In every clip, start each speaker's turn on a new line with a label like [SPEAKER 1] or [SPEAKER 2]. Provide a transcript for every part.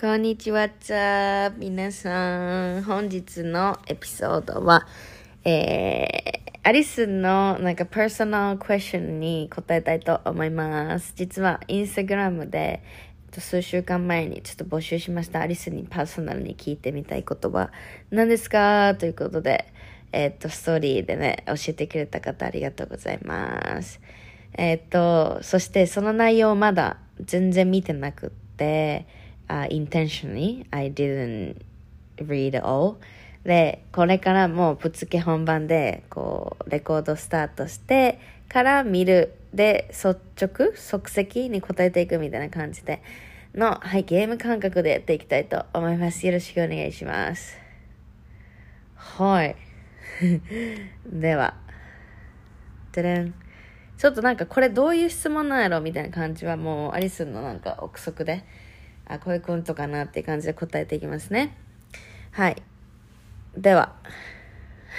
[SPEAKER 1] こんにちは、つゃ皆さん。本日のエピソードは、えー、アリスのなんかパーソナルクエスチョンに答えたいと思います。実はインスタグラムで数週間前にちょっと募集しました。アリスにパーソナルに聞いてみたいことは何ですか？ということで、えっ、と、ストーリーでね、教えてくれた方ありがとうございます。えっ、と、そしてその内容まだ全然見てなくって、uh, intentionally I didn't read all. でこれからもうぶっつけ本番でこうレコードスタートしてから見る。で率直即席に答えていくみたいな感じでの、はい、ゲーム感覚でやっていきたいと思います。よろしくお願いします。はい。では。でれん。ちょっとなんかこれどういう質問なんやろみたいな感じはもうアリスのなんか憶測で。あ、こういうことかなって感じで答えていきますね。はい。では、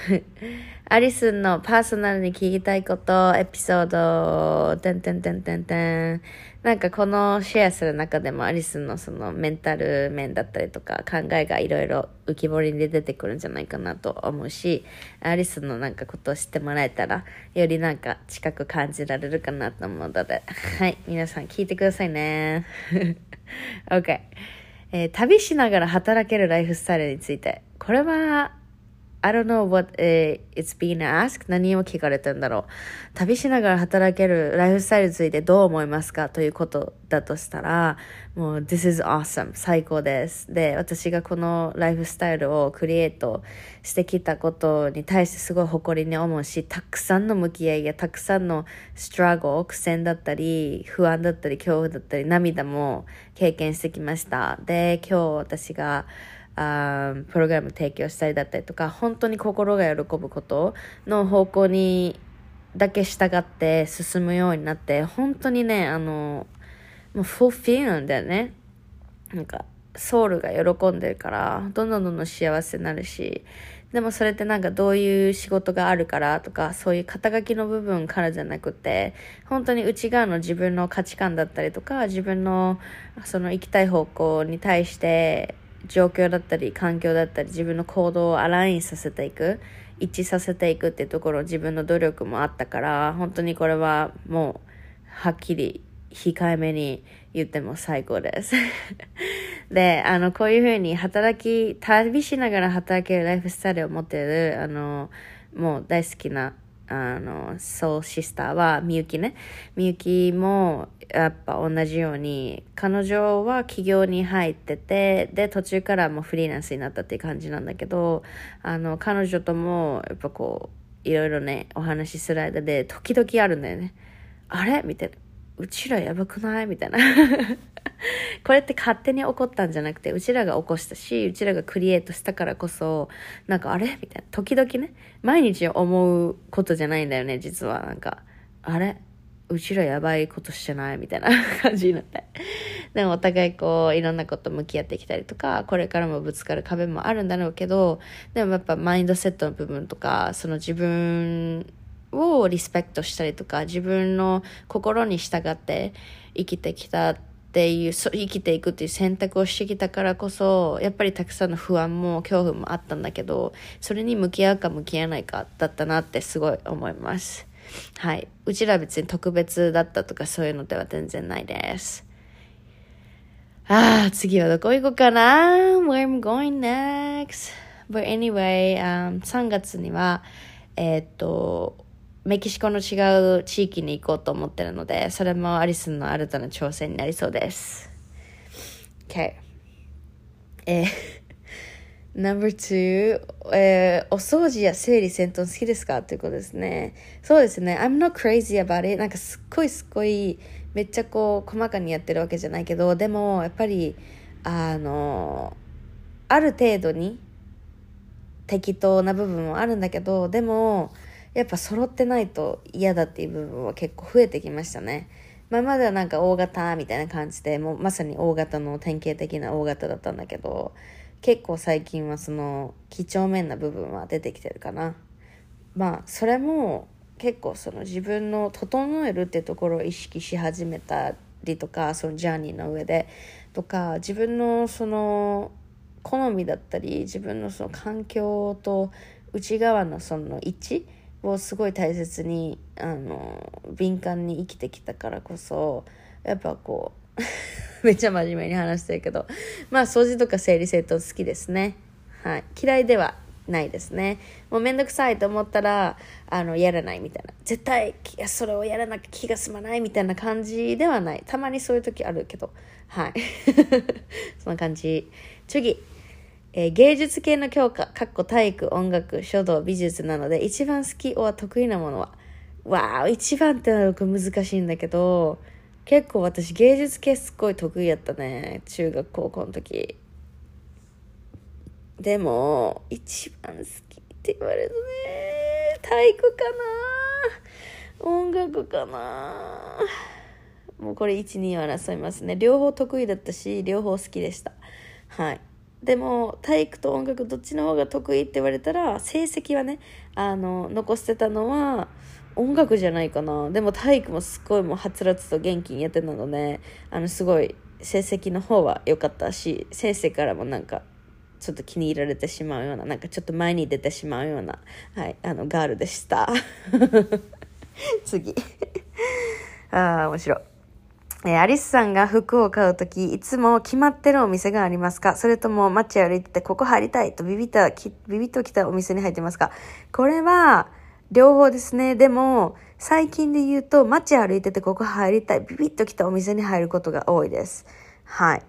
[SPEAKER 1] アリスンのパーソナルに聞きたいこと、エピソード、てんてんてんてんてん。なんかこのシェアする中でもアリスンのそのメンタル面だったりとか考えがいろいろ浮き彫りに出てくるんじゃないかなと思うし、アリスンのなんかことを知ってもらえたら、よりなんか近く感じられるかなと思うので、はい、皆さん聞いてくださいね。OK。えー、旅しながら働けるライフスタイルについて。これは、I don't know what it's being asked. 何を聞かれてんだろう。旅しながら働けるライフスタイルについてどう思いますかということだとしたら、もう This is awesome 最高です。で、私がこのライフスタイルをクリエイトしてきたことに対してすごい誇りに思うし、たくさんの向き合いやたくさんのストラゴ苦戦だったり、不安だったり、恐怖だったり、涙も経験してきました。で、今日私があプログラム提供したりだったりとか本当に心が喜ぶことの方向にだけ従って進むようになって本当にねあのもうフォーフィーなんだよね。なんかソウルが喜んでるからどんどんどんどん幸せになるしでもそれってなんかどういう仕事があるからとかそういう肩書きの部分からじゃなくて本当に内側の自分の価値観だったりとか自分のその行きたい方向に対して状況だったり環境だったり自分の行動をアラインさせていく一致させていくっていうところ自分の努力もあったから本当にこれはもうはっきり控えめに言っても最高です。で、あの、こういうふうに働き、旅しながら働けるライフスタイルを持ってる、あの、もう大好きなあの、ソウシスターは、みゆきね。みゆきも、やっぱ同じように、彼女は企業に入ってて、で、途中からもうフリーランスになったっていう感じなんだけど、あの、彼女とも、やっぱこう、いろいろね、お話しする間で、時々あるんだよね。あれ？みたいな。うちらやばくない？みたいな。これって勝手に起こったんじゃなくて、うちらが起こしたし、うちらがクリエイトしたからこそ、なんかあれ？みたいな。時々ね、毎日思うことじゃないんだよね、実は。なんか、あれ？うちらやばいことしてない？みたいな 感じになって。でもお互いこう、いろんなこと向き合ってきたりとか、これからもぶつかる壁もあるんだろうけど、でもやっぱマインドセットの部分とか、その自分をリスペクトしたりとか自分の心に従って生きてきたってていう生きていくっていう選択をしてきたからこそやっぱりたくさんの不安も恐怖もあったんだけどそれに向き合うか向き合わないかだったなってすごい思います。はい。うちら別に特別だったとかそういうのでは全然ないです。ああ次はどこ行こうかな。Where I'm going next. But anyway、um, 3月にはえっ、とメキシコの違う地域に行こうと思ってるので、それもアリスの新たな挑戦になりそうです。OK。えー、Number two、えー、お掃除や整理整頓好きですか？ということですね。そうですね。I'm not crazy about it. なんかすっごいすっごい、めっちゃこう、細かにやってるわけじゃないけど、でも、やっぱり、あの、ある程度に適当な部分もあるんだけど、でも、やっぱ揃ってないと嫌だっていう部分は結構増えてきましたね。前まではなんか大型みたいな感じで、もうまさに大型の典型的な大型だったんだけど、結構最近はその几帳面な部分は出てきてるかなまあそれも結構その自分の整えるってところを意識し始めたりとかそのジャーニーの上でとか自分のその好みだったり自分のその環境と内側のその一致をすごい大切にあの敏感に生きてきたからこそやっぱこう めっちゃ真面目に話してるけど、まあ掃除とか整理整頓好きですね。はい。嫌いではないですね。もうめんどくさいと思ったら、あの、やらないみたいな。絶対、それをやらなきゃ気が済まないみたいな感じではない。たまにそういう時あるけど。はい。そんな感じ。次。えー、芸術系の教科、かっこ体育、音楽、書道、美術なので、一番好きは得意なものはわあ、一番ってなると難しいんだけど、結構私芸術系すっごい得意やったね中学高校の時。でも一番好きって言われるね体育かな音楽かな。もうこれ12を争いますね。両方得意だったし両方好きでした。はい。でも体育と音楽どっちの方が得意って言われたら成績はねあの残してたのは音楽じゃないかな。でも体育もすごいもうはつらつと元気にやってたのであのすごい成績の方は良かったし先生からもなんかちょっと気に入られてしまうようななんかちょっと前に出てしまうような、はい、あのガールでした。次。ああ面白い。えー、アリスさんが服を買うとき、いつも決まってるお店がありますか？それとも街歩いてて、ここ入りたいとビビった、ビビッと来たお店に入ってますか？これは、両方ですね。でも、最近で言うと、街歩いててここ入りたい、ビビッと来たお店に入ることが多いです。はい。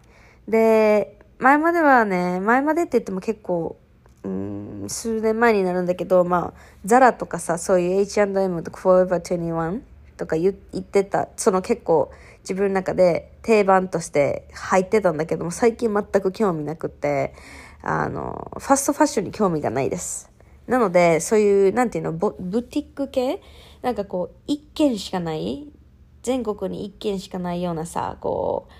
[SPEAKER 1] で、前まではね、前までって言っても結構、うん、数年前になるんだけど、まあ、ザラとかさ、そういう H&M とか Forever 21とか言ってた、その結構自分の中で定番として入ってたんだけども、最近全く興味なくて、あの、ファストファッションに興味がないです。なので、そういう、なんていうの、ブティック系？なんかこう、1軒しかない全国に1軒しかないようなさ、こう、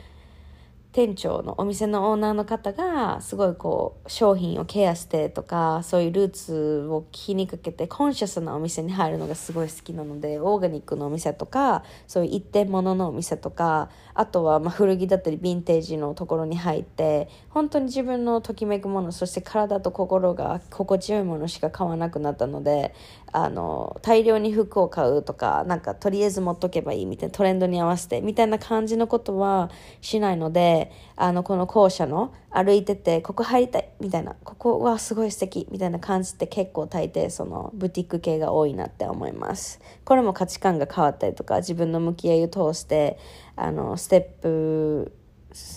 [SPEAKER 1] 店長のお店のオーナーの方がすごいこう商品をケアしてとかそういうルーツを気にかけてコンシャスなお店に入るのがすごい好きなのでオーガニックのお店とかそういう一点物のお店とかあとはま古着だったりヴィンテージのところに入って本当に自分のときめくものそして体と心が心地よいものしか買わなくなったのであの大量に服を買うとかなんかとりあえず持っとけばいいみたいなトレンドに合わせてみたいな感じのことはしないのであの、この校舎の歩いてて、ここ入りたいみたいな、ここはすごい素敵みたいな感じって結構大抵そのブティック系が多いなって思います。これも価値観が変わったりとか、自分の向き合いを通して、あの、ステップ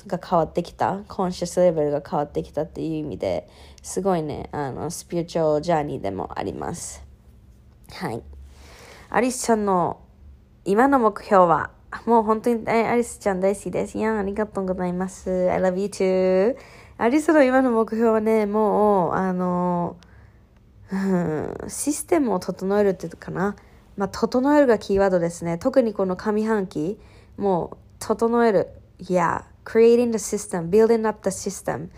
[SPEAKER 1] が変わってきた、コンシャスレベルが変わってきたっていう意味で、すごいね、あの、スピリチュアルジャーニーでもあります。はい。アリスちゃんの今の目標はもう本当にアリスちゃん大好きです。いやありがとうございます。I love you too. アリスの今の目標はね、もう、あの、うん、システムを整えるっていうかな。まあ、整えるがキーワードですね。特にこの上半期、もう、整える。Yeah, creating the system, building up the system.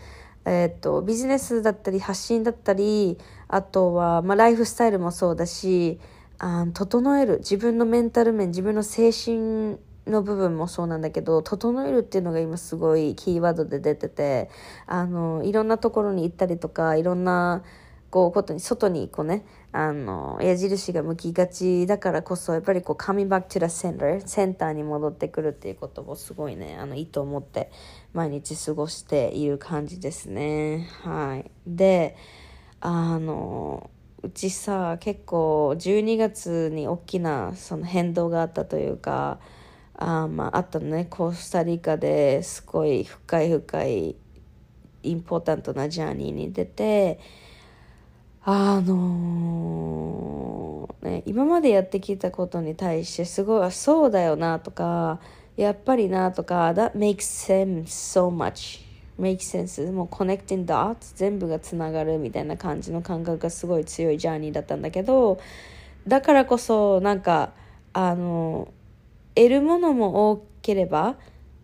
[SPEAKER 1] えっと、ビジネスだったり、発信だったり、あとは、まあ、ライフスタイルもそうだし、あ整える自分のメンタル面自分の精神の部分もそうなんだけど整えるっていうのが今すごいキーワードで出ててあのいろんなところに行ったりとかいろんなこうことに外にこうねあの矢印が向きがちだからこそやっぱりこう coming back to the center センターに戻ってくるっていうことをすごいねあのいいと思って毎日過ごしている感じですね。はい。であのうちさ結構12月に大きなその変動があったというかあ,、まあ、あったのね。コスタリカですごい深い深いインポータントなジャーニーに出てあのー、ね、今までやってきたことに対してすごいそうだよなとかやっぱりなとか That makes sense so much. make sense. もう connecting dots 全部がつながるみたいな感じの感覚がすごい強いジャーニーだったんだけどだからこそなんかあの得るものも多ければ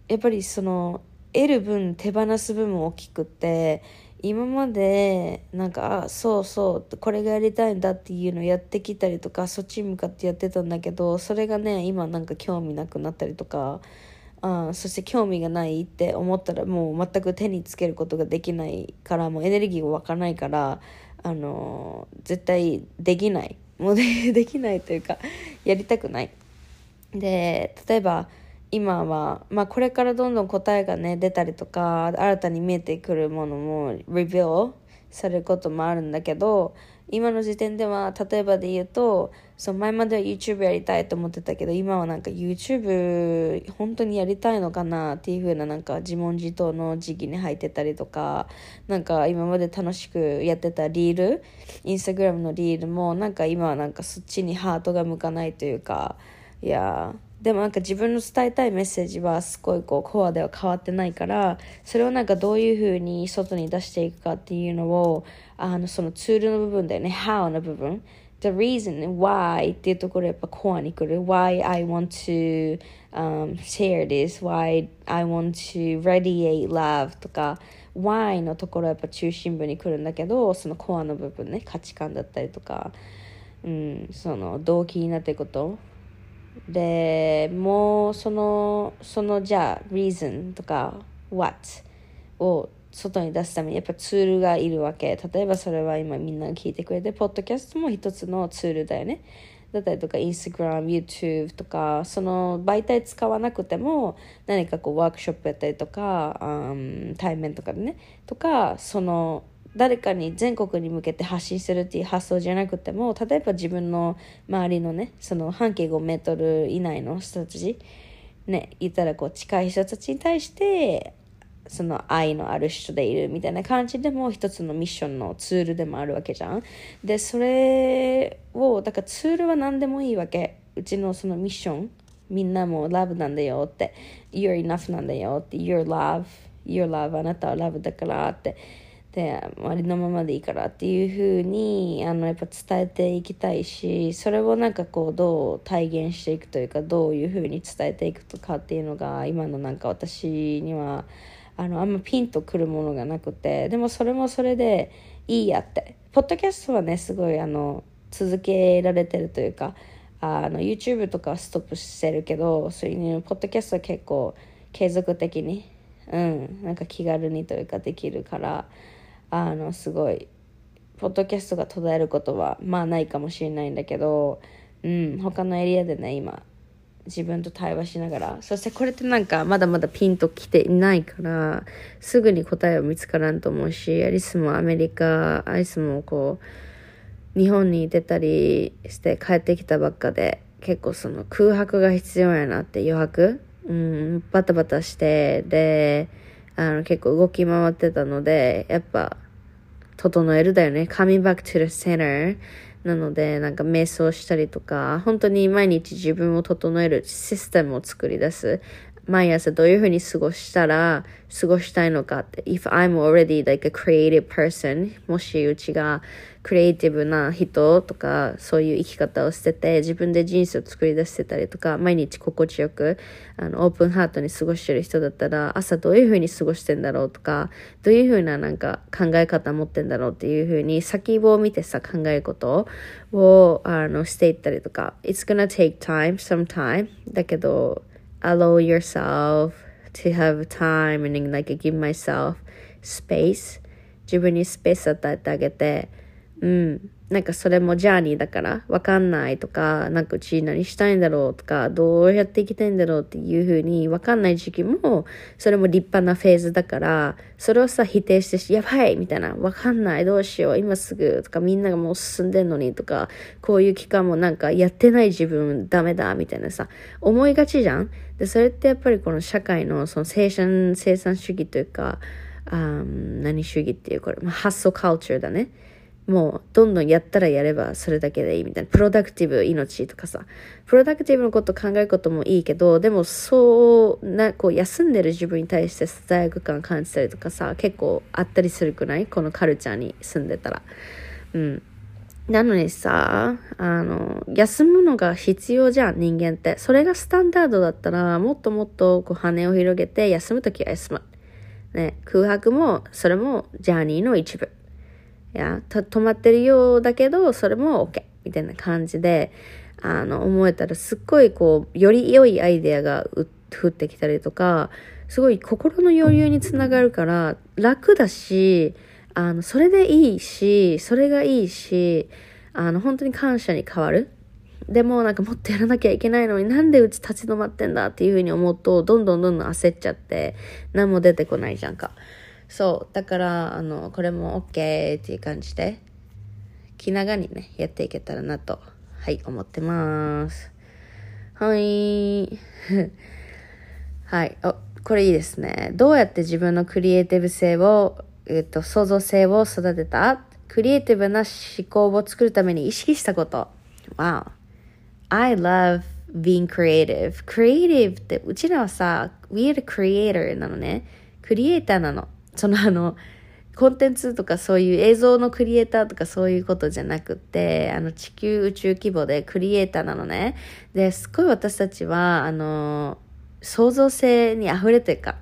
[SPEAKER 1] やっぱりその得る分手放す分も大きくって今までなんかあそうそうこれがやりたいんだっていうのをやってきたりとかそっちに向かってやってたんだけどそれがね今なんか興味なくなったりとかあそして興味がないって思ったらもう全く手につけることができないからもうエネルギーが湧かないからあの絶対できない。もう できないというかやりたくない。で例えば今は、まあ、これからどんどん答えがね出たりとか新たに見えてくるものもリビューされることもあるんだけど今の時点では例えばで言うとそう前までは YouTube やりたいと思ってたけど今はなんか YouTube 本当にやりたいのかなっていう風ななんか自問自答の時期に入ってたりとかなんか今まで楽しくやってたリールインスタグラムのリールもなんか今はなんかそっちにハートが向かないというかいやでもなんか自分の伝えたいメッセージはすごいこうコアでは変わってないからそれをなんかどういうふうに外に出していくかっていうのをあのそのツールの部分だよね。How の部分。The reason why っていうところやっぱコアに来る。Why I want to、um, share this. Why I want to radiate love とか。Why のところやっぱ中心部に来るんだけどそのコアの部分ね。価値観だったりとか、うん、その動機になっていくこと。でもうそのそのじゃあ reason とか what を外に出すためにやっぱツールがいるわけ。例えばそれは今みんなが聞いてくれてポッドキャストも一つのツールだよね。だったりとか Instagram、YouTube とかその媒体使わなくても何かこうワークショップやったりとか、うん、対面とかでね。とかその誰かに全国に向けて発信するっていう発想じゃなくても例えば自分の周りのねその半径5メートル以内の人たちね言ったらこう近い人たちに対してその愛のある人でいるみたいな感じでも一つのミッションのツールでもあるわけじゃん。でそれをだからツールは何でもいいわけうちのそのミッションみんなもラブなんだよって You're enough なんだよって You're love You're love あなたはラブだからってでありのままでいいからっていうふうにあのやっぱ伝えていきたいしそれをなんかこうどう体現していくというかどういうふうに伝えていくとかっていうのが今のなんか私にはあのあんまピンとくるものがなくてでもそれもそれでいいやって。ポッドキャストはねすごいあの続けられてるというかあの YouTube とかはストップしてるけどそういう、ポッドキャストは結構継続的にうんなんか気軽にというかできるからあのすごいポッドキャストが途絶えることはまあないかもしれないんだけど、うん、他のエリアでね今自分と対話しながらそしてこれってなんかまだまだピンときていないからすぐに答えは見つからんと思うしアリスもアメリカアリスもこう日本に出たりして帰ってきたばっかで結構その空白が必要やなって余白。うんバタバタしてであの結構動き回ってたのでやっぱ整えるだよね。coming back to the center なので、なんか瞑想したりとか、本当に毎日自分を整えるシステムを作り出す。毎朝どういうふうに過ごしたら過ごしたいのかって。If I'm already like a creative person もしうちがクリエイティブな人とかそういう生き方を捨てて自分で人生を作り出してたりとか毎日心地よくあのオープンハートに過ごしてる人だったら朝どういうふうに過ごしてんだろうとかどういうふうななんか考え方持ってんだろうっていうふうに先を見てさ考えることをあのしていったりとか It's gonna take time, some time だけど allow yourself to have time and like give myself space 自分にスペース与えてあげてうん。 なんかそれもジャーニーだからわかんないとか、なんかうち何したいんだろうとか、どうやっていきたいんだろうっていうふうにわかんない時期も、それも立派なフェーズだから、それをさ、否定してし、やばいみたいな、わかんない、どうしよう、今すぐとか、みんながもう進んでんのにとか、こういう期間もなんかやってない自分ダメだみたいなさ、思いがちじゃん？で、それってやっぱりこの社会のその生産、生産主義というか、あ何主義っていうこれ、まあ、発想カルチャーだね。もうどんどんやったらやればそれだけでいいみたいな。プロダクティブ命とかさ。プロダクティブのこと考えることもいいけど、でもそうな、こう休んでる自分に対して罪悪感感じたりとかさ、結構あったりするくない？このカルチャーに住んでたら。うん。なのにさ、あの、休むのが必要じゃん、人間って。それがスタンダードだったら、もっともっとこう羽を広げて、休むときは休む。ね、空白も、それもジャーニーの一部。や、止まってるようだけど、それも OK みたいな感じで、あの、思えたらすっごいこう、より良いアイデアが降ってきたりとか、すごい心の余裕につながるから楽だし、あの、それでいいし、それがいいし、あの、本当に感謝に変わる。でもなんかもっとやらなきゃいけないのになんでうち立ち止まってんだっていうふうに思うと、どんどんどんどん焦っちゃって、何も出てこないじゃんか。そう。だから、あの、これも OK っていう感じで、気長にね、やっていけたらなと、はい、思ってます。はい。はい。お、これいいですね。どうやって自分のクリエイティブ性を、えっと、創造性を育てた？クリエイティブな思考を作るために意識したこと。Wow. I love being creative. creative って、うちらはさ、we are the creator なのね。クリエイターなの。そのあの、コンテンツとかそういう映像のクリエイターとかそういうことじゃなくて、あの地球宇宙規模でクリエイターなのね。で、すごい私たちは、あの、創造性に溢れてるか。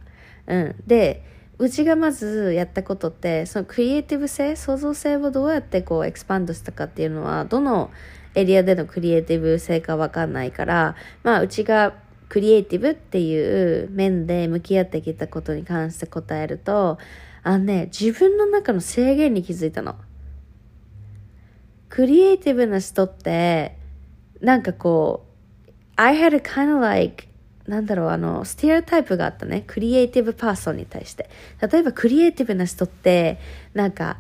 [SPEAKER 1] うん。で、うちがまずやったことって、そのクリエイティブ性、創造性をどうやってこうエクスパンドしたかっていうのは、どのエリアでのクリエイティブ性かわかんないから、まあうちがクリエイティブっていう面で向き合ってきたことに関して答えると、あのね、自分の中の制限に気づいたの。クリエイティブな人って、なんかこう、I had a kind of like なんだろう、あの、ステレオタイプがあったね。クリエイティブパーソンに対して。例えば、クリエイティブな人って、なんか、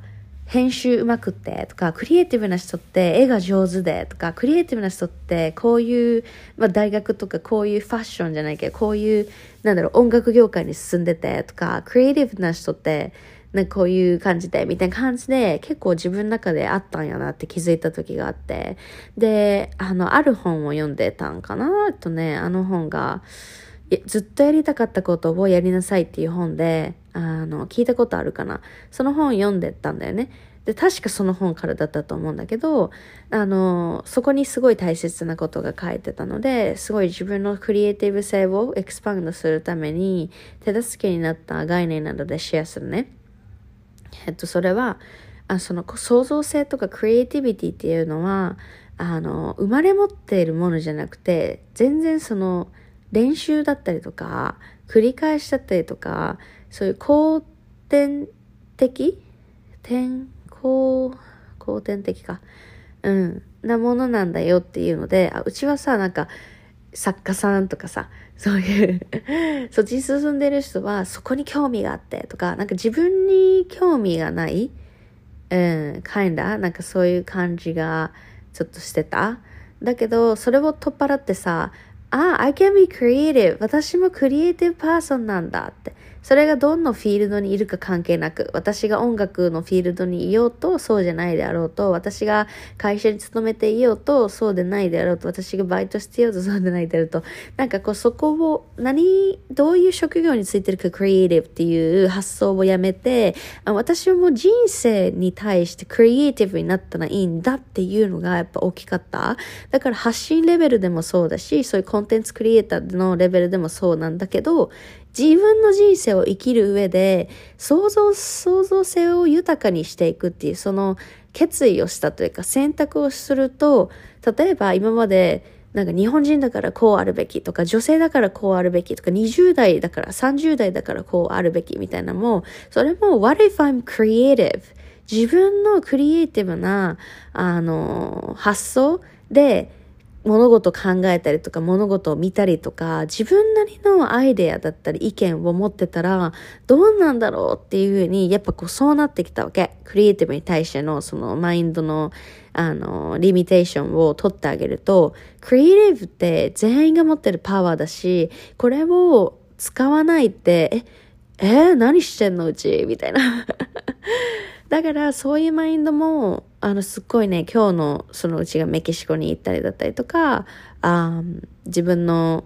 [SPEAKER 1] 編集うまくってとか、クリエイティブな人って絵が上手でとか、クリエイティブな人ってこういう、まあ大学とかこういうファッションじゃないけど、こういう、なんだろう、音楽業界に進んでてとか、クリエイティブな人って、なんかこういう感じで、みたいな感じで、結構自分の中であったんやなって気づいた時があって、で、あの、ある本を読んでたんかな？とね、あの本が、ずっとやりたかったことをやりなさいっていう本で、あの、聞いたことあるかな。その本読んでたんだよね。で、確かその本からだったと思うんだけど、あの、そこにすごい大切なことが書いてたので、すごい自分のクリエイティブ性をエクスパンドするために手助けになった概念などでシェアするね。えっと、それは、あその創造性とかクリエイティビティっていうのは、あの、生まれ持っているものじゃなくて、全然その、練習だったりとか、繰り返しだったりとか、そういう後天的？天後、後天的か。うん。なものなんだよっていうので、あ、うちはさ、なんか、作家さんとかさ、そういう そっちに進んでる人はそこに興味があってとか、なんか自分に興味がない、うん、kinda なんかそういう感じがちょっとしてた。だけど、それを取っ払ってさ、あ、I can be creative. 私もクリエイティブパーソンなんだって。それがどんなフィールドにいるか関係なく、私が音楽のフィールドにいようと、そうじゃないであろうと、私が会社に勤めていようと、そうでないであろうと、私がバイトしていようと、そうでないであろうと、なんかこうそこを、何、どういう職業についてるかクリエイティブっていう発想をやめて、私はもう人生に対してクリエイティブになったらいいんだっていうのがやっぱ大きかった。だから発信レベルでもそうだし、そういうコンテンツクリエイターのレベルでもそうなんだけど、自分の人生を生きる上で、想像、創造性を豊かにしていくっていう、その決意をしたというか選択をすると、例えば今まで、なんか日本人だからこうあるべきとか、女性だからこうあるべきとか、20代だから30代だからこうあるべきみたいなも、それも What if I'm creative? 自分のクリエイティブな、あの、発想で、物事考えたりとか物事を見たりとか自分なりのアイデアだったり意見を持ってたらどうなんだろうっていうふうにやっぱこうそうなってきたわけ。クリエイティブに対してのそのマインドのあのリミテーションを取ってあげるとクリエイティブって全員が持ってるパワーだしこれを使わないってええー、何してんのうち？みたいな。だからそういうマインドも、あの、すっごいね、今日のそのうちがメキシコに行ったりだったりとか、あ自分の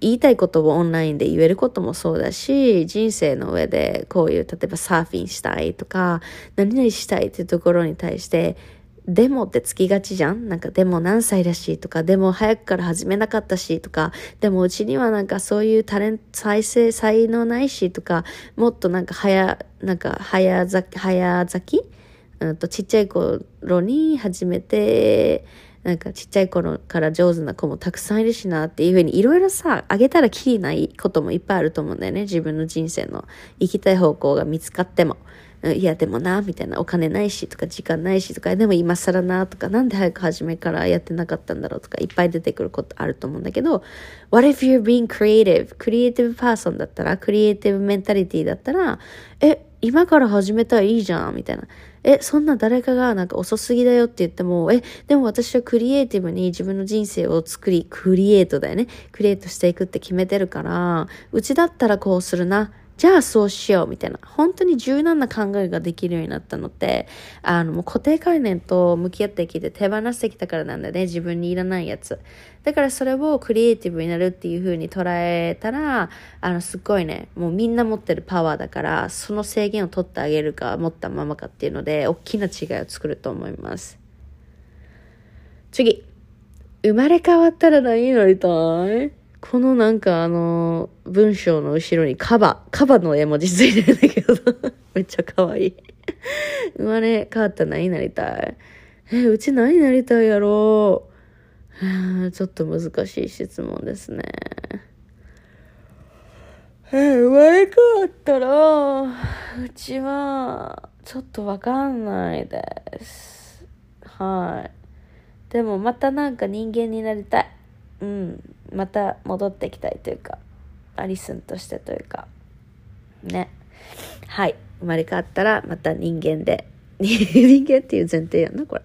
[SPEAKER 1] 言いたいことをオンラインで言えることもそうだし、人生の上でこういう、例えばサーフィンしたいとか、何々したいっていうところに対して、でもってつきがちじゃん？なんかでも何歳だしとか、でも早くから始めなかったしとか、でもうちにはなんかそういうタレント、再生、才能ないしとか、もっとなんか早、なんか早咲き、早咲きとちっちゃい頃に始めて、なんかちっちゃい頃から上手な子もたくさんいるしなっていうふうにいろいろさ、あげたらきりないこともいっぱいあると思うんだよね。自分の人生の行きたい方向が見つかっても。いやでもな、みたいな、お金ないしとか時間ないしとか、でも今更なとか、なんで早く初めからやってなかったんだろうとか、いっぱい出てくることあると思うんだけど、What if you're being creative? クリエイティブパーソンだったら、クリエイティブメンタリティだったら、え、今から始めたらいいじゃん、みたいな。え、そんな誰かがなんか遅すぎだよって言っても、え、でも私はクリエイティブに自分の人生を作り、クリエイトだよね。クリエイトしていくって決めてるから、うちだったらこうするな。じゃあそうしようみたいな。本当に柔軟な考えができるようになったのって、あの、もう固定概念と向き合ってきて手放してきたからなんだね。自分にいらないやつ。だからそれをクリエイティブになるっていう風に捉えたら、あの、すっごいね、もうみんな持ってるパワーだから、その制限を取ってあげるか、持ったままかっていうので、大きな違いを作ると思います。次。生まれ変わったら何になりたい？このなんかあの、文章の後ろにカバ、カバの絵文字ついてるんだけど めっちゃ可愛い生まれ変わったら何になりたい？え、うち何になりたいやろ？うちょっと難しい質問ですね。え、生まれ変わったら、うちは、ちょっとわかんないです。はい。でもまたなんか人間になりたい。うん。また戻ってきたいというかアリスンとしてというかねはい生まれ変わったらまた人間で 人間っていう前提やんなこれ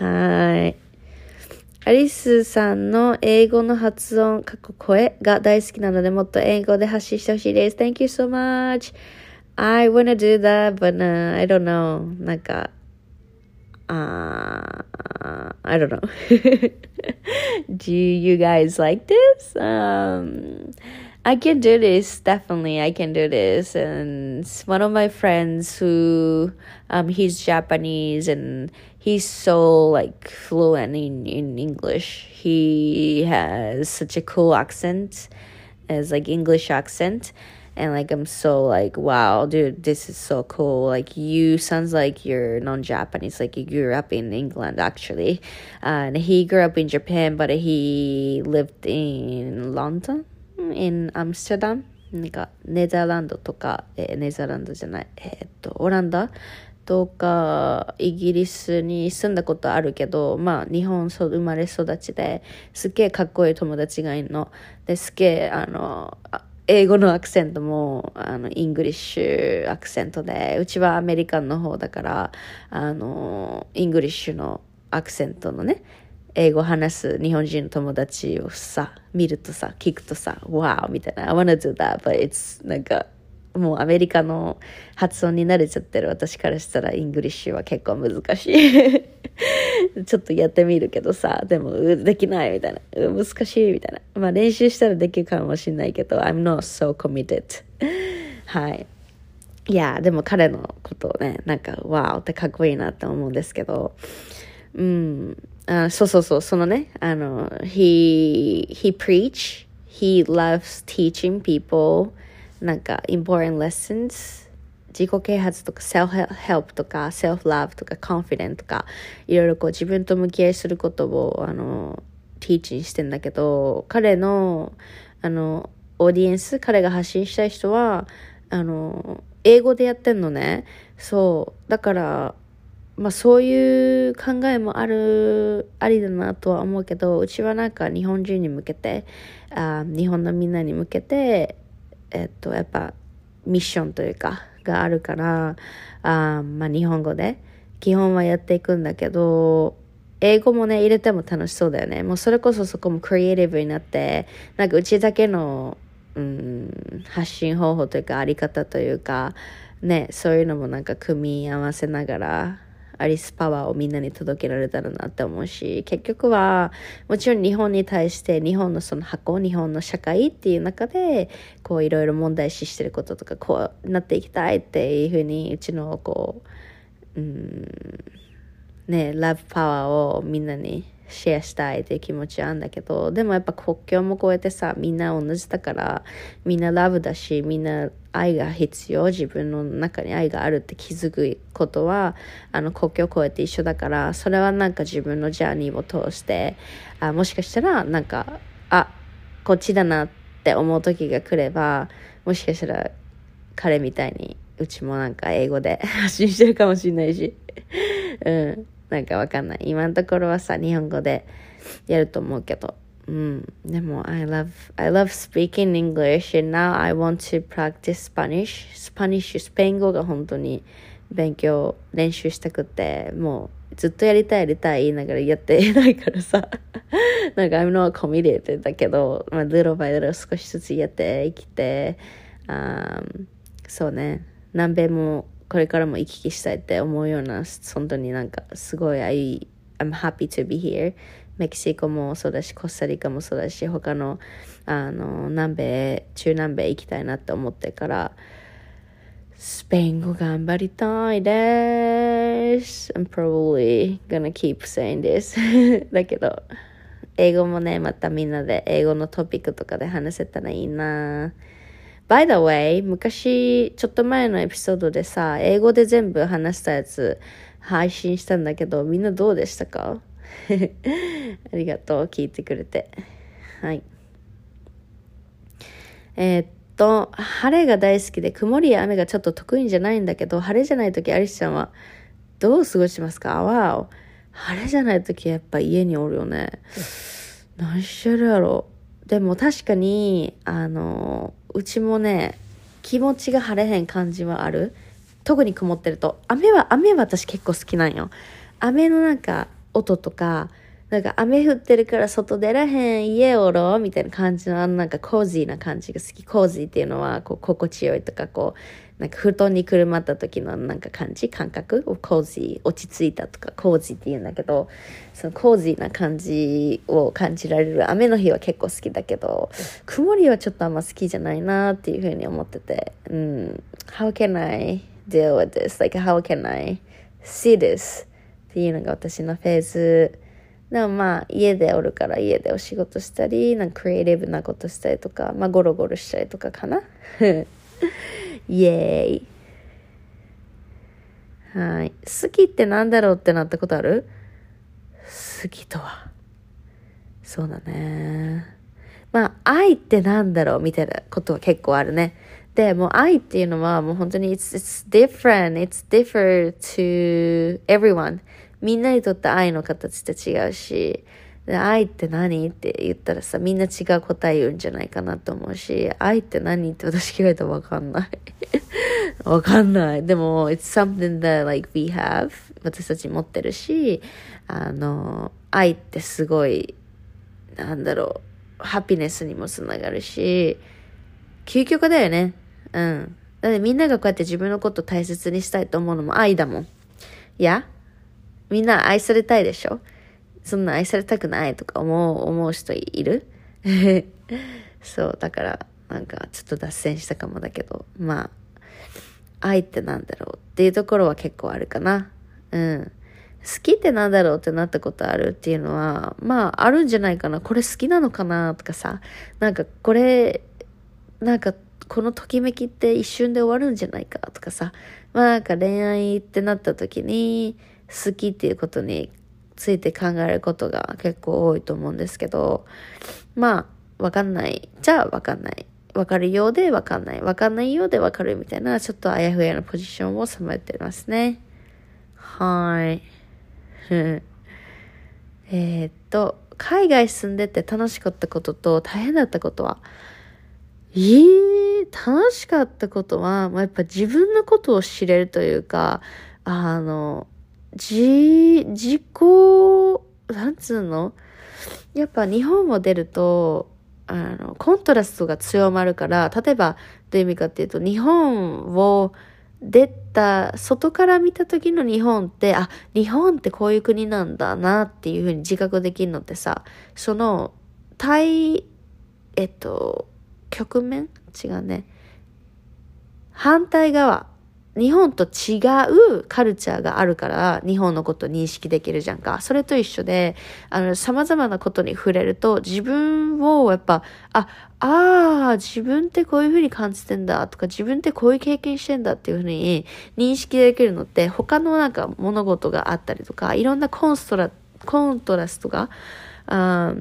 [SPEAKER 1] はいアリスさんの英語の発音、過去声が大好きなのでもっと英語で発信してほしいです。Thank you so much. I wanna do that, but、uh, I don't know. なんか、uh, I don't know. do you guys like this? Um, I can do this. Definitely, I can do this. And one of my friends who, um, he's Japanese and he's so like fluent in in English. He has such a cool accent, as like English accent and like I'm so like wow dude this is so cool like you sounds like you're non-Japanese like you grew up in England actually and he grew up in Japan but he lived in London in Amsterdam なんか Netherland とか、えー、 Netherland じゃない、えー、っとオランダとかイギリスに住んだことあるけどまあ日本そ生まれ育ちですっげえかっこいい友達がいるのですっげえあの英語のアクセントも、あの、 English accent で、うちはアメリカンの方だから、あの、 English のアクセントのね、英語話す日本人の友達をさ、見るとさ、聞くとさ、wow! みたいな、I wanna do that, but it's なんか、もうアメリカの発音に慣れちゃってる私からしたら English は結構難しい ちょっとやってみるけどさ、でもできないみたいな。難しいみたいな。まあ練習したらできるかもしれないけど、I'm not so committed. はい。いや、でも彼のことをね、なんか、ワーってかっこいいなって思うんですけど、うん、あそうそうそう、そのね、あの、he, he preach, he loves teaching people, なんか important lessons 自己啓発とか self-help とか self-love とか confident とかいろいろこう自分と向き合いすることをあのティーチンしてんだけど彼のあのオーディエンス彼が発信したい人はあの英語でやってんのね。そう。だからまあそういう考えもあるありだなとは思うけどうちはなんか日本人に向けてあ日本のみんなに向けてえっと、やっぱミッションというか、があるから、あまあ日本語で基本はやっていくんだけど、英語もね、入れても楽しそうだよね。もうそれこそそこもクリエイティブになって、なんかうちだけのうん、発信方法というかあり方というか、ね、そういうのもなんか組み合わせながら、アリスパワーをみんなに届けられたらなって思うし、結局は、もちろん日本に対して日本のその箱、日本の社会っていう中で、こういろいろ問題視してることとか、こうなっていきたいっていうふうに、うちのこう、うん、ね、ラブパワーをみんなにシェアしたいっていう気持ちはあるんだけど、でもやっぱ国境も越えてさ、みんな同じだから、みんなラブだし、みんな愛が必要、自分の中に愛があるって気づくことは、あの国境を越えて一緒だから、それはなんか自分のジャーニーを通して、あもしかしたらなんか、あ、こっちだなって思う時が来れば、もしかしたら彼みたいに、うちもなんか英語で 発信してるかもしれないし、うん。なんかわかんない。今のところはさ、日本語でやると思うけど。うん。でも、I love, I love speaking English and now I want to practice Spanish. Spanish、スペイン語が本当に勉強、練習したくて、もうずっとやりたいやりたい言いながらやってないからさ。なんか I'm not committed だけど、まあ、little by little 少しずつやっていきて、あそうね。南米もこれからも行き来したいって思うような、本当になんかすごい I, I'm happy to be here. メキシコもそうだし、コスタリカもそうだし、他のあの南米、中南米行きたいなって思ってから、スペイン語頑張りたいです。I'm probably gonna keep saying this. だけど、英語もね、またみんなで英語のトピックとかで話せたらいいな By the way, 昔、ちょっと前のエピソードでさ、英語で全部話したやつ配信したんだけど、みんなどうでしたか？ありがとう、聞いてくれて。はい。えーっと、晴れが大好きで、曇りや雨がちょっと得意じゃないんだけど、晴れじゃない時アリスちゃんはどう過ごしますか？わお。晴れじゃない時やっぱ家におるよね。何してるやろ？でも確かに、あの、うちもね、気持ちが晴れへん感じはある。特に曇ってると。雨は、雨は私結構好きなんよ。雨のなんか音とか、なんか雨降ってるから外出らへん、家おろみたいな感じの、あのなんかコージーな感じが好き。コージーっていうのは、こう、心地よいとか、こう、なんか布団にくるまった時のなんか感じ、感覚？をコージー、落ち着いたとか、コージーって言うんだけど、そのコージーな感じを感じられる雨の日は結構好きだけど、曇りはちょっとあんま好きじゃないなっていうふうに思ってて、うん、How can I deal with this? Like, how can I see this? っていうのが私のフェーズ。でもまあ家でおるから家でお仕事したり、なんかクリエイティブなことしたりとか、まあゴロゴロしたりとかかな。イエーイ。はい。好きってなんだろうってなったことある？好きとは。そうだね。まあ愛ってなんだろうみたいなことは結構あるね。で、もう愛っていうのはもう本当に it's, it's different, it's different to everyone. みんなにとって愛の形って違うし、で愛って何？って言ったらさ、みんな違う答え言うんじゃないかなと思うし、愛って何って私聞かれたらわかんない。わかんない。でも、it's something that like we have. 私たち持ってるし、あの、愛ってすごい、なんだろう、ハピネスにもつながるし、究極だよね。うん。だってみんながこうやって自分のこと大切にしたいと思うのも愛だもん。いや？みんな愛されたいでしょ？そんな愛されたくないとか思う、思う人いる？そう、だから、なんかちょっと脱線したかもだけど、まあ、愛ってなんだろうっていうところは結構あるかな。うん。好きってなんだろうってなったことあるっていうのは、まあ、あるんじゃないかな。これ好きなのかなとかさ、なんかこれ、なんかこのときめきって一瞬で終わるんじゃないかとかさ、まあなんか恋愛ってなった時に、好きっていうことについて考えることが結構多いと思うんですけど、まあ、わかんない。じゃあわかんない。わかるようでわかんない。わかんないようでわかるみたいな、ちょっとあやふやなポジションをさまってますね。はい。えっと、海外住んでて楽しかったことと大変だったことは、えー、楽しかったことは、まあ、やっぱ自分のことを知れるというか、あの、じ、自己、なんつうの？やっぱ日本を出ると、あの、コントラストが強まるから、例えば、どういう意味かっていうと、日本を出た、外から見た時の日本って、あ、日本ってこういう国なんだなっていうふうに自覚できるのってさ、その、対、えっと、局面？違うね。反対側。日本と違うカルチャーがあるから日本のこと認識できるじゃんか。それと一緒で、あの、様々なことに触れると自分をやっぱ、あ、ああ、自分ってこういうふうに感じてんだとか自分ってこういう経験してんだっていうふうに認識できるのって他のなんか物事があったりとか、いろんなコンストラ、コントラストが、あ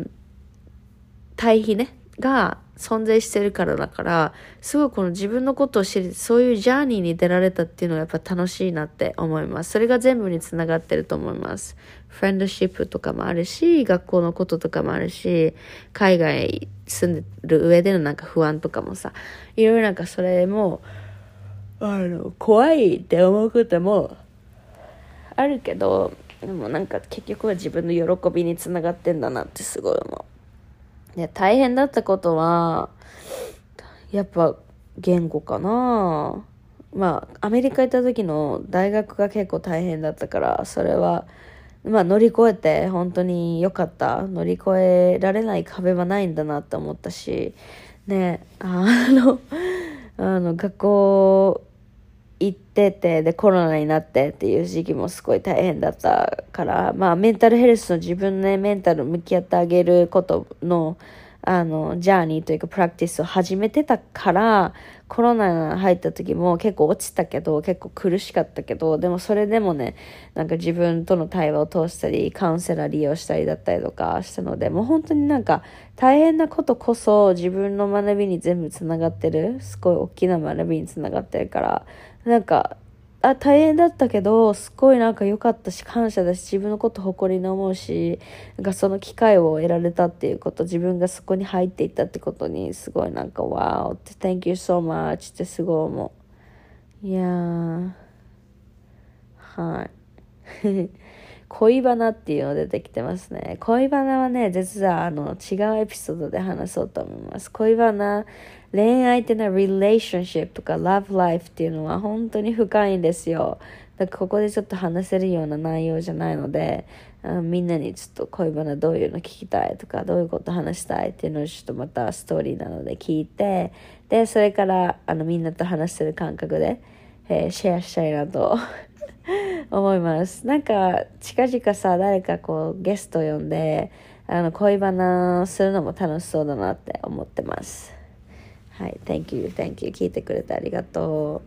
[SPEAKER 1] 対比ね、が存在してるからだから、すごいこの自分のことを知り、そういうジャーニーに出られたっていうのがやっぱ楽しいなって思います。それが全部につながってると思います。フレンドシップとかもあるし、学校のこととかもあるし、海外住んでる上でのなんか不安とかもさ、いろいろなんかそれも、あの、怖いって思うこともあるけど、でもなんか結局は自分の喜びにつながってんだなってすごい思う。ね、大変だったことは、やっぱ言語かなまあ、アメリカ行った時の大学が結構大変だったから、それは、まあ乗り越えて本当に良かった。乗り越えられない壁はないんだなって思ったし、ね、あの、あの、学校行ってて、で、コロナになってっていう時期もすごい大変だったから、まあ、メンタルヘルスの自分のね、メンタル向き合ってあげることの、あの、ジャーニーというかプラクティスを始めてたから、コロナが入った時も結構落ちたけど、結構苦しかったけど、でもそれでもね、なんか自分との対話を通したり、カウンセラー利用したりだったりとかしたので、もう本当になんか大変なことこそ自分の学びに全部つながってる、すごい大きな学びにつながってるから、なんか、あ、大変だったけど、すっごいなんか良かったし、感謝だし、自分のこと誇りに思うし、なんかその機会を得られたっていうこと、自分がそこに入っていったってことに、すごいなんか、わーって、thank you so much ってすごい思う。いやー、はい。恋バナっていうの出てきてますね。恋バナはね、実はあの違うエピソードで話そうと思います。恋バナ、恋愛ってのは relationship とか love life っていうのは本当に深いんですよ。だからここでちょっと話せるような内容じゃないので、あみんなにちょっと恋バナどういうの聞きたいとか、どういうこと話したいっていうのをちょっとまたストーリーなので聞いて、で、それからあのみんなと話せる感覚で、えー、シェアしたいなと 思います。なんか近々さ、誰かこうゲスト呼んで、あの恋バナするのも楽しそうだなって思ってます。はい、Thank you, Thank you. 聞いてくれてありがと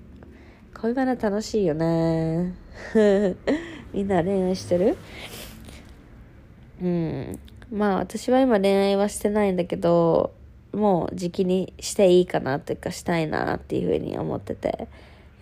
[SPEAKER 1] う。恋バナ楽しいよね。みんな恋愛してる？うん。まあ私は今恋愛はしてないんだけど、もう時期にしていいかなというかしたいなっていうふうに思ってて。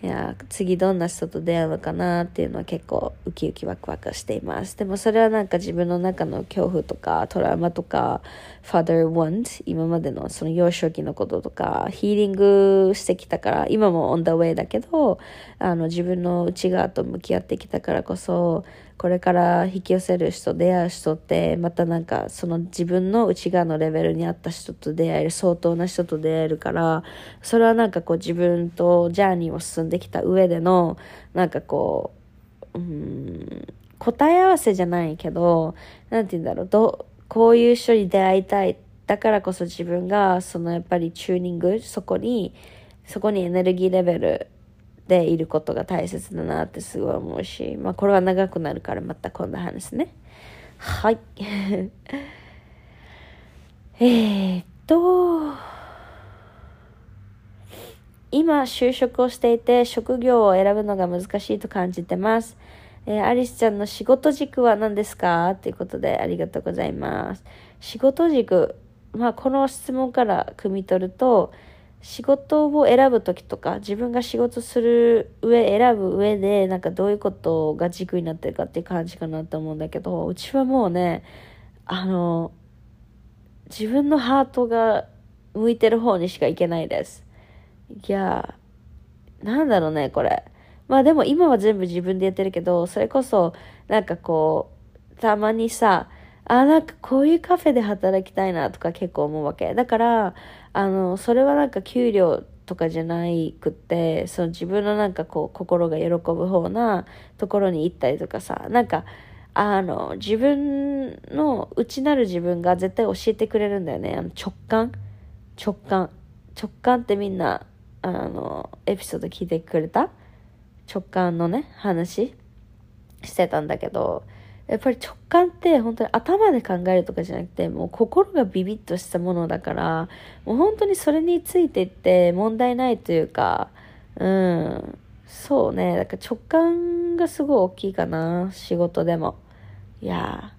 [SPEAKER 1] いや次どんな人と出会うのかなっていうのは結構ウキウキワクワクしています。でもそれはなんか自分の中の恐怖とかトラウマとか father want 今までのその幼少期のこととかヒーリングしてきたから今もオンダウェイだけどあの自分の内側と向き合ってきたからこそこれから引き寄せる人、出会う人って、またなんかその自分の内側のレベルに合った人と出会える、相当な人と出会えるから、それはなんかこう自分とジャーニーを進んできた上での、なんかこう、うん、答え合わせじゃないけど、なんて言うんだろう、どこういう人に出会いたい。だからこそ自分が、そのやっぱりチューニング、そこに、そこにエネルギーレベルでいることが大切だなってすごい思うし、まあこれは長くなるからまた今度話すね。はい。えっと、今就職をしていて職業を選ぶのが難しいと感じてます。えー、アリスちゃんの仕事軸は何ですか？ということでありがとうございます。仕事軸、まあこの質問から汲み取ると、仕事を選ぶ時とか自分が仕事する上選ぶ上でなんかどういうことが軸になってるかっていう感じかなと思うんだけどうちはもうねあの自分のハートが向いてる方にしか行けないです。いやなんだろうねこれ。まあでも今は全部自分でやってるけどそれこそなんかこうたまにさあなんかこういうカフェで働きたいなとか結構思うわけ。だからあのそれはなんか給料とかじゃないくってその自分のなんかこう心が喜ぶ方なところに行ったりとかさ。なんかあの自分の内なる自分が絶対教えてくれるんだよね。あの直感。直感。直感ってみんなあのエピソード聞いてくれた？直感のね話してたんだけど。やっぱり直感って本当に頭で考えるとかじゃなくてもう心がビビッとしたものだからもう本当にそれについていって問題ないというかうん。そうねだから直感がすごい大きいかな仕事でも。いや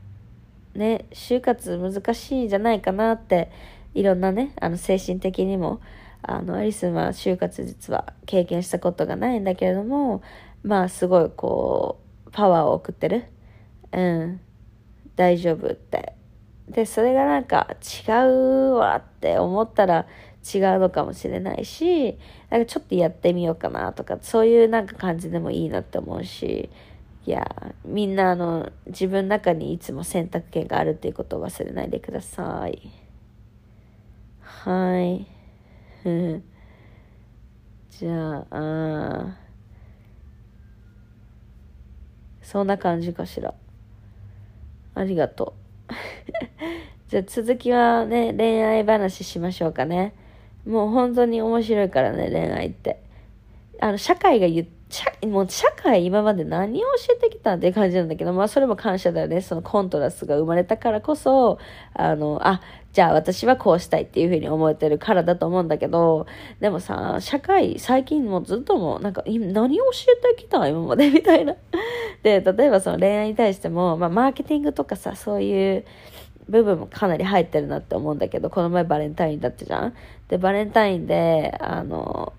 [SPEAKER 1] ね就活難しいんじゃないかなっていろんなねあの精神的にもあのアリスは就活実は経験したことがないんだけれどもまあすごいこうパワーを送ってるうん。大丈夫って。でそれがなんか違うわって思ったら違うのかもしれないしなんかちょっとやってみようかなとかそういうなんか感じでもいいなって思うしいやみんなあの自分の中にいつも選択権があるっていうことを忘れないでください。はい。じゃあそんな感じかしら。ありがとう。じゃあ続きはね、恋愛話しましょうかね。もう本当に面白いからね、恋愛って。あの、社会が言ってもう社会今まで何を教えてきたんっていう感じなんだけど、まあそれも感謝だよね。そのコントラストが生まれたからこそ、あの、あ、じゃあ私はこうしたいっていうふうに思えてるからだと思うんだけど、でもさ、社会、最近もずっとも、なんか、何を教えてきた今までみたいな。で、例えばその恋愛に対しても、まあマーケティングとかさ、そういう、部分もかなり入ってるなって思うんだけど、この前バレンタインだったじゃんで、バレンタインで、あの、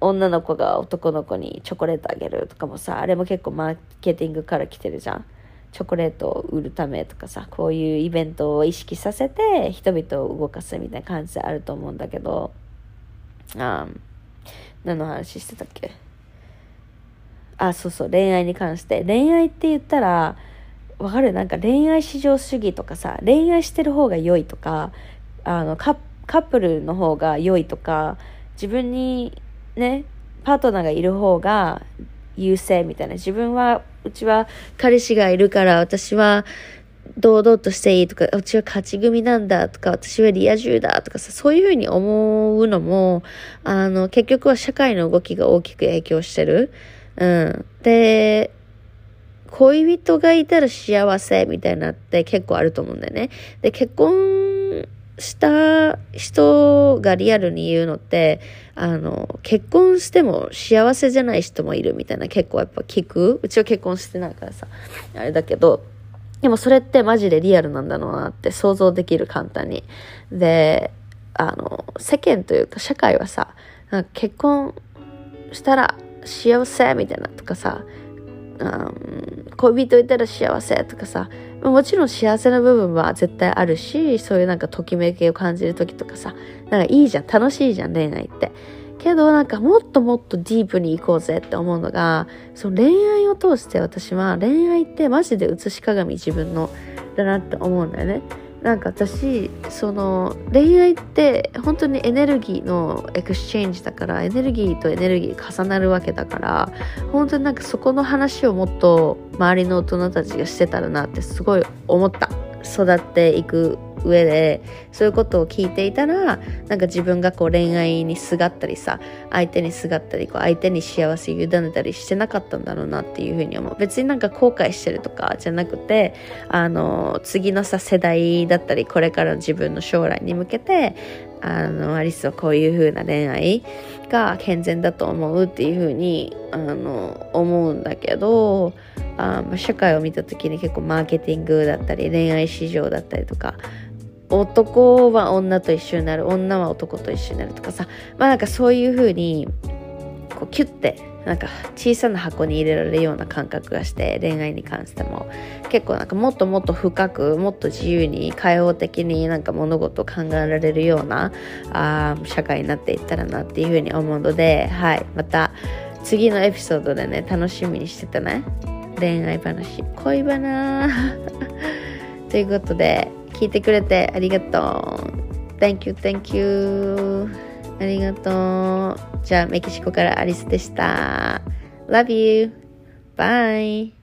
[SPEAKER 1] 女の子が男の子にチョコレートあげるとかもさあれも結構マーケティングから来てるじゃん。チョコレートを売るためとかさこういうイベントを意識させて人々を動かすみたいな感じであると思うんだけど。あ何の話してたっけ？あそうそう恋愛に関して。恋愛って言ったらわかる？なんか恋愛至上主義とかさ恋愛してる方が良いとかあのカップルの方が良いとか自分にね、パートナーがいる方が優勢みたいな。自分は、うちは彼氏がいるから私は堂々としていいとか、うちは勝ち組なんだとか、私はリア充だとかさ、そういうふうに思うのも、あの、結局は社会の動きが大きく影響してる。うん。で、恋人がいたら幸せみたいなって結構あると思うんだよね。で、結婚した人がリアルに言うのって、あの、結婚しても幸せじゃない人もいるみたいな結構やっぱ聞く？うちは結婚してないからさ、あれだけど、でもそれってマジでリアルなんだろうなって想像できる簡単に。で、あの、世間というか社会はさ、結婚したら幸せみたいなとかさ、うん、恋人いたら幸せとかさ、もちろん幸せな部分は絶対あるし、そういうなんかときめきを感じる時とかさ、なんかいいじゃん、楽しいじゃん、恋愛って。けどなんかもっともっとディープに行こうぜって思うのが、その恋愛を通して私は恋愛ってマジで映し鏡自分のだなって思うんだよね。なんか私その恋愛って本当にエネルギーの exchange だからエネルギーとエネルギー重なるわけだから本当になんかそこの話をもっと周りの大人たちがしてたらなってすごい思った。育っていく上でそういうことを聞いていたらなんか自分がこう恋愛にすがったりさ相手にすがったりこう相手に幸せ委ねたりしてなかったんだろうなっていうふうに思う。別になんか後悔してるとかじゃなくてあの次のさ世代だったりこれからの自分の将来に向けてあのアリスはこういう風な恋愛が健全だと思うっていう風にあの思うんだけどあ社会を見た時に結構マーケティングだったり恋愛市場だったりとか男は女と一緒になる。女は男と一緒になるとかさ。まあなんかそういう風にこうキュッてなんか小さな箱に入れられるような感覚がして恋愛に関しても。結構なんかもっともっと深くもっと自由に開放的になんか物事を考えられるようなあ社会になっていったらなっていうふうに思うのではい。また次のエピソードでね楽しみにしてたね。恋愛話。恋バナ ということで、聞いてくれてありがとう。Thank you, thank you. ありがとう。じゃあ、メキシコからアリスでした。Love you. Bye.